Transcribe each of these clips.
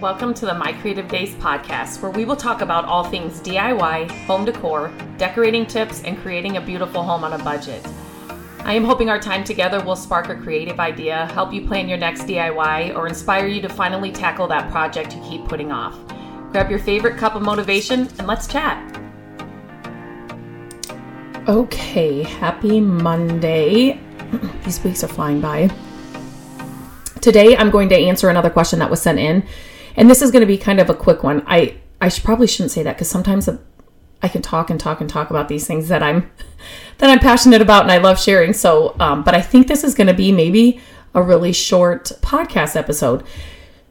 Welcome to the My Creative Days podcast, where we will talk about all things DIY, home decor, decorating tips, and creating a beautiful home on a budget. I am hoping our time together will spark a creative idea, help you plan your next DIY, or inspire you to finally tackle that project you keep putting off. Grab your favorite cup of motivation and let's chat. Okay, happy Monday. These weeks are flying by. Today, I'm going to answer another question that was sent in, and this is going to be kind of a quick one. I I should, probably shouldn't say that because sometimes I can talk and talk and talk about these things that I'm that I'm passionate about and I love sharing. So, um, but I think this is going to be maybe a really short podcast episode.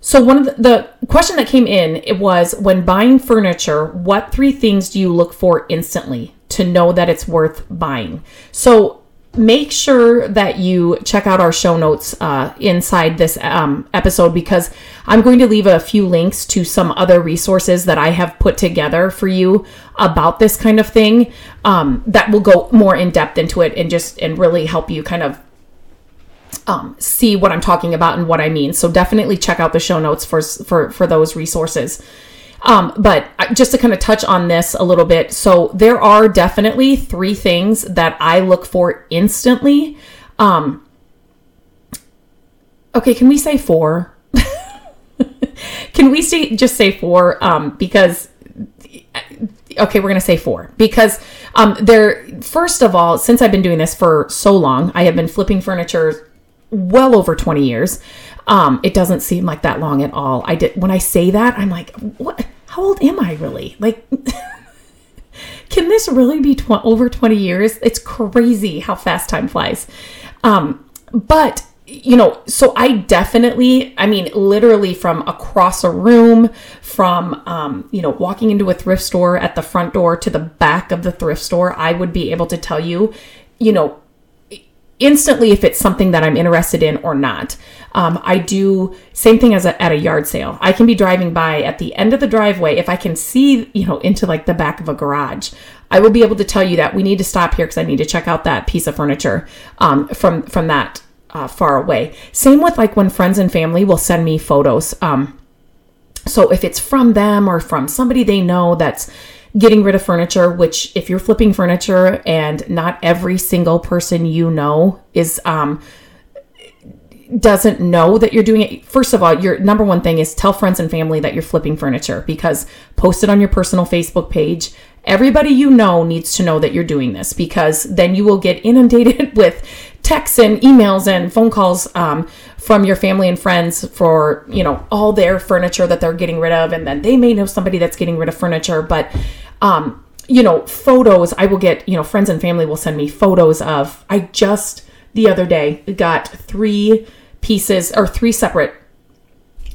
So one of the, the question that came in it was when buying furniture, what three things do you look for instantly to know that it's worth buying? So make sure that you check out our show notes uh, inside this um, episode because I'm going to leave a few links to some other resources that I have put together for you about this kind of thing um, that will go more in depth into it and just and really help you kind of um, see what I'm talking about and what I mean. So definitely check out the show notes for for for those resources. Um, but just to kind of touch on this a little bit, so there are definitely three things that I look for instantly. Um, okay, can we say four? can we say just say four? Um, because okay, we're gonna say four because um, there. First of all, since I've been doing this for so long, I have been flipping furniture well over twenty years. Um, it doesn't seem like that long at all. I did when I say that, I'm like, what? How old am I really? Like, can this really be tw- over 20 years? It's crazy how fast time flies. Um, but you know, so I definitely, I mean, literally from across a room, from, um, you know, walking into a thrift store at the front door to the back of the thrift store, I would be able to tell you, you know, instantly if it's something that I'm interested in or not. Um, I do same thing as a, at a yard sale. I can be driving by at the end of the driveway if I can see you know into like the back of a garage. I will be able to tell you that we need to stop here because I need to check out that piece of furniture um, from from that uh, far away. Same with like when friends and family will send me photos. Um, so if it's from them or from somebody they know that's getting rid of furniture, which if you're flipping furniture and not every single person you know is um doesn't know that you're doing it. First of all, your number one thing is tell friends and family that you're flipping furniture because post it on your personal Facebook page. Everybody you know needs to know that you're doing this because then you will get inundated with texts and emails and phone calls um, from your family and friends for you know all their furniture that they're getting rid of, and then they may know somebody that's getting rid of furniture, but um, you know photos. I will get you know friends and family will send me photos of. I just the other day got three pieces or three separate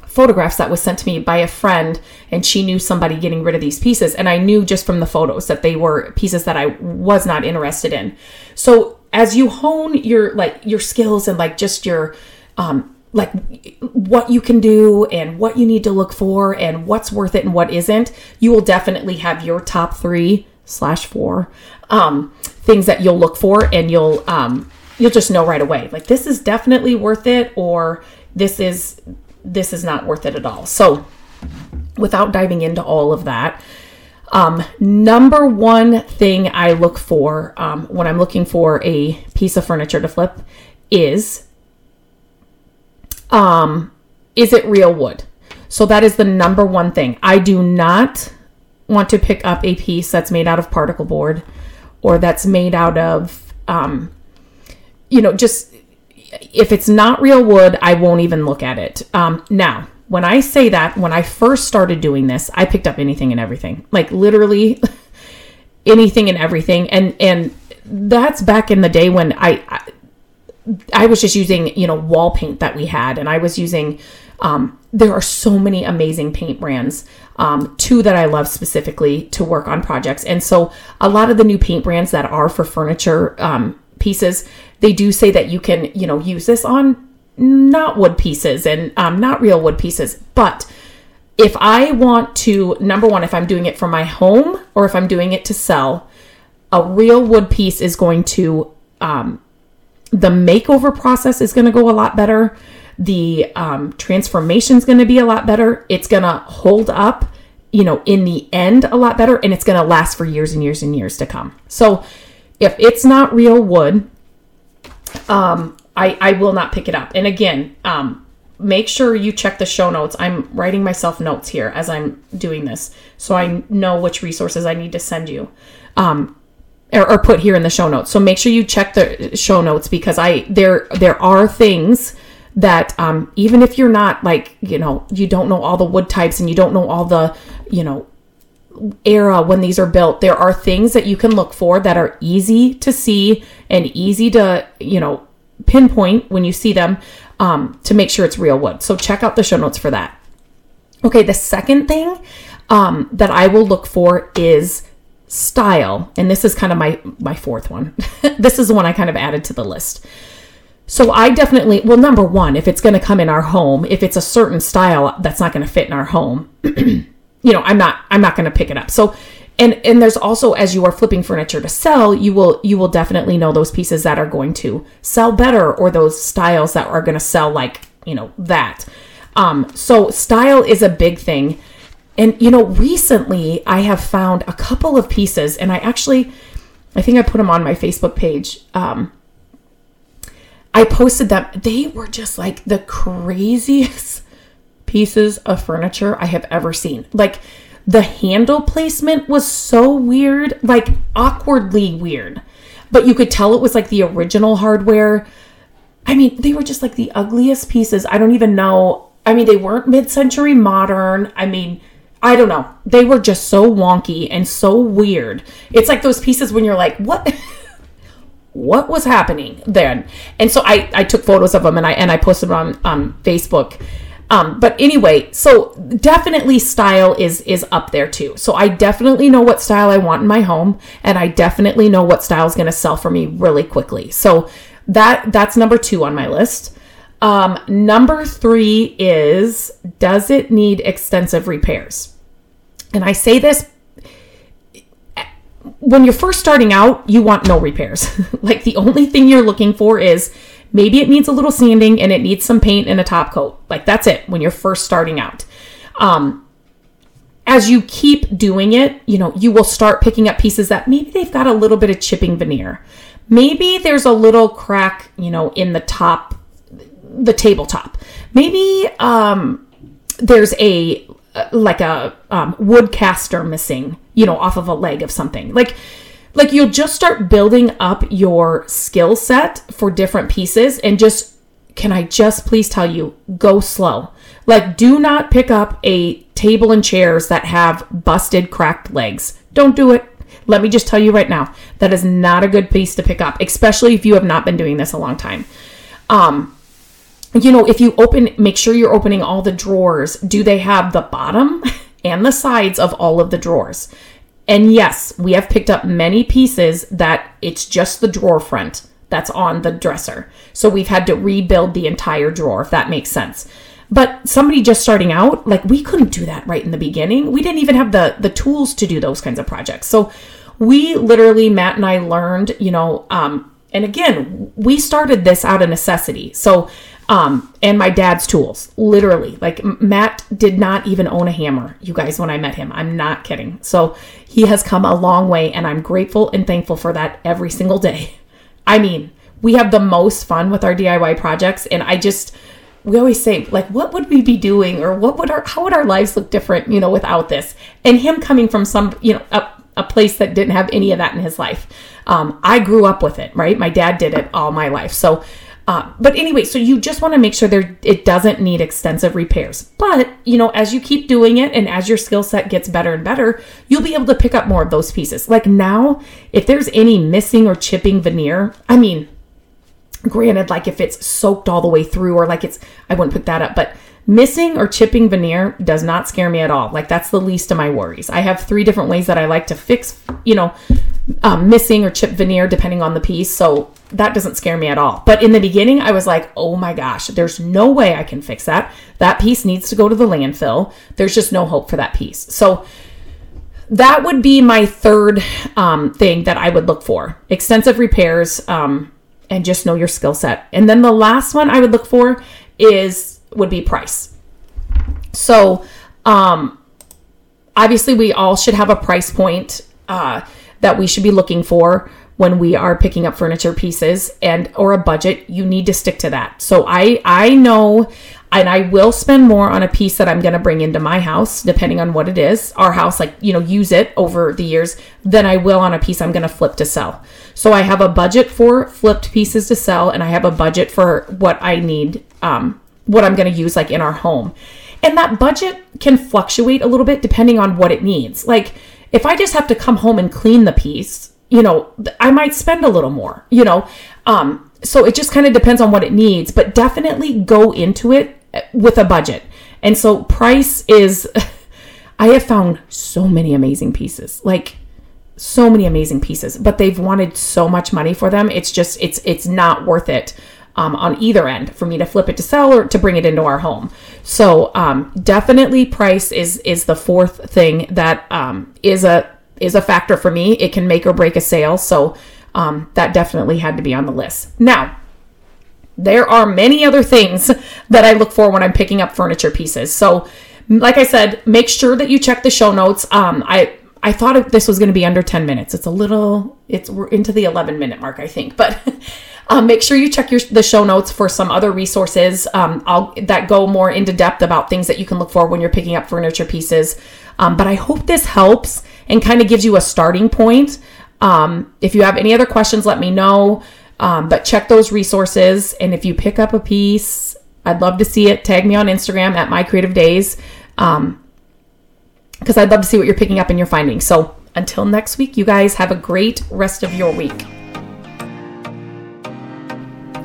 photographs that was sent to me by a friend and she knew somebody getting rid of these pieces and I knew just from the photos that they were pieces that I was not interested in. So as you hone your like your skills and like just your um like what you can do and what you need to look for and what's worth it and what isn't, you will definitely have your top three slash four um, things that you'll look for and you'll um, you'll just know right away like this is definitely worth it or this is this is not worth it at all. So without diving into all of that, um, number one thing I look for um, when I'm looking for a piece of furniture to flip is um, is it real wood? So that is the number one thing. I do not want to pick up a piece that's made out of particle board or that's made out of, um, you know, just if it's not real wood, I won't even look at it. Um, now, when I say that, when I first started doing this, I picked up anything and everything, like literally anything and everything, and and that's back in the day when I, I I was just using, you know, wall paint that we had, and I was using. Um, there are so many amazing paint brands. Um, two that I love specifically to work on projects, and so a lot of the new paint brands that are for furniture um, pieces, they do say that you can, you know, use this on not wood pieces and um, not real wood pieces. But if I want to, number one, if I'm doing it for my home or if I'm doing it to sell, a real wood piece is going to, um, the makeover process is going to go a lot better. The um, transformation is going to be a lot better. It's going to hold up, you know, in the end a lot better, and it's going to last for years and years and years to come. So if it's not real wood, um, I, I will not pick it up. And again, um, make sure you check the show notes. I'm writing myself notes here as I'm doing this, so I know which resources I need to send you. Um, or, or put here in the show notes. So make sure you check the show notes because I there there are things that um, even if you're not like you know you don't know all the wood types and you don't know all the you know era when these are built there are things that you can look for that are easy to see and easy to you know pinpoint when you see them um, to make sure it's real wood so check out the show notes for that okay the second thing um, that i will look for is style and this is kind of my my fourth one this is the one i kind of added to the list so I definitely, well, number one, if it's going to come in our home, if it's a certain style that's not going to fit in our home, you know, I'm not, I'm not going to pick it up. So, and and there's also as you are flipping furniture to sell, you will you will definitely know those pieces that are going to sell better or those styles that are going to sell like you know that. Um, so style is a big thing, and you know, recently I have found a couple of pieces, and I actually, I think I put them on my Facebook page. Um, I posted them. They were just like the craziest pieces of furniture I have ever seen. Like the handle placement was so weird, like awkwardly weird. But you could tell it was like the original hardware. I mean, they were just like the ugliest pieces. I don't even know. I mean, they weren't mid century modern. I mean, I don't know. They were just so wonky and so weird. It's like those pieces when you're like, what? what was happening then? And so I, I took photos of them and I and I posted them on on Facebook. Um, but anyway, so definitely style is is up there too. So I definitely know what style I want in my home, and I definitely know what style is going to sell for me really quickly. So that that's number two on my list. Um, number three is does it need extensive repairs? And I say this when you're first starting out, you want no repairs. like the only thing you're looking for is maybe it needs a little sanding and it needs some paint and a top coat. Like that's it when you're first starting out. Um, as you keep doing it, you know, you will start picking up pieces that maybe they've got a little bit of chipping veneer. Maybe there's a little crack, you know, in the top, the tabletop. Maybe um, there's a like a um, wood caster missing, you know, off of a leg of something. Like, like you'll just start building up your skill set for different pieces and just can I just please tell you go slow. Like do not pick up a table and chairs that have busted cracked legs. Don't do it. Let me just tell you right now, that is not a good piece to pick up, especially if you have not been doing this a long time. Um you know, if you open, make sure you're opening all the drawers. Do they have the bottom and the sides of all of the drawers? And yes, we have picked up many pieces that it's just the drawer front that's on the dresser. So we've had to rebuild the entire drawer, if that makes sense. But somebody just starting out, like we couldn't do that right in the beginning. We didn't even have the the tools to do those kinds of projects. So we literally, Matt and I learned, you know, um, and again, we started this out of necessity. So um, and my dad's tools, literally. Like Matt did not even own a hammer, you guys, when I met him. I'm not kidding. So he has come a long way, and I'm grateful and thankful for that every single day. I mean, we have the most fun with our DIY projects, and I just we always say like what would we be doing or what would our how would our lives look different you know without this and him coming from some you know a, a place that didn't have any of that in his life um, i grew up with it right my dad did it all my life so uh, but anyway, so you just want to make sure there it doesn't need extensive repairs. But you know, as you keep doing it and as your skill set gets better and better, you'll be able to pick up more of those pieces. Like now, if there's any missing or chipping veneer, I mean, granted, like if it's soaked all the way through or like it's, I wouldn't put that up, but Missing or chipping veneer does not scare me at all. Like that's the least of my worries. I have three different ways that I like to fix, you know, um, missing or chip veneer depending on the piece. So that doesn't scare me at all. But in the beginning, I was like, oh my gosh, there's no way I can fix that. That piece needs to go to the landfill. There's just no hope for that piece. So that would be my third um, thing that I would look for extensive repairs um, and just know your skill set. And then the last one I would look for is would be price. So, um, obviously, we all should have a price point uh, that we should be looking for when we are picking up furniture pieces and or a budget you need to stick to that. So i i know and i will spend more on a piece that i'm going to bring into my house depending on what it is. Our house like you know use it over the years than i will on a piece i'm going to flip to sell. So i have a budget for flipped pieces to sell and i have a budget for what i need um, what i'm going to use like in our home. And that budget can fluctuate a little bit depending on what it needs. Like if i just have to come home and clean the piece you know, I might spend a little more, you know. Um, so it just kind of depends on what it needs, but definitely go into it with a budget. And so price is I have found so many amazing pieces. Like so many amazing pieces, but they've wanted so much money for them. It's just it's it's not worth it. Um, on either end for me to flip it to sell or to bring it into our home. So um, definitely price is is the fourth thing that um, is a is a factor for me. It can make or break a sale. So um, that definitely had to be on the list. Now, there are many other things that I look for when I'm picking up furniture pieces. So, like I said, make sure that you check the show notes. Um, I I thought this was going to be under 10 minutes. It's a little, it's we're into the 11 minute mark, I think. But um, make sure you check your the show notes for some other resources um, that go more into depth about things that you can look for when you're picking up furniture pieces. Um, but I hope this helps and kind of gives you a starting point. Um, if you have any other questions, let me know. Um, but check those resources. And if you pick up a piece, I'd love to see it. Tag me on Instagram at My Creative Days because um, I'd love to see what you're picking up and you're finding. So until next week, you guys have a great rest of your week.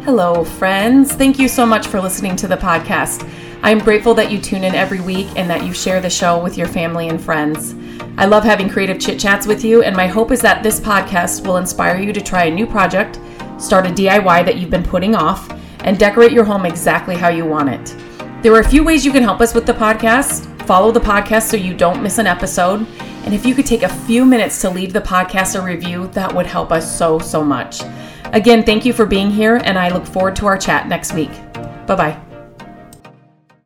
Hello, friends. Thank you so much for listening to the podcast. I'm grateful that you tune in every week and that you share the show with your family and friends. I love having creative chit chats with you, and my hope is that this podcast will inspire you to try a new project, start a DIY that you've been putting off, and decorate your home exactly how you want it. There are a few ways you can help us with the podcast. Follow the podcast so you don't miss an episode. And if you could take a few minutes to leave the podcast a review, that would help us so, so much. Again, thank you for being here, and I look forward to our chat next week. Bye bye.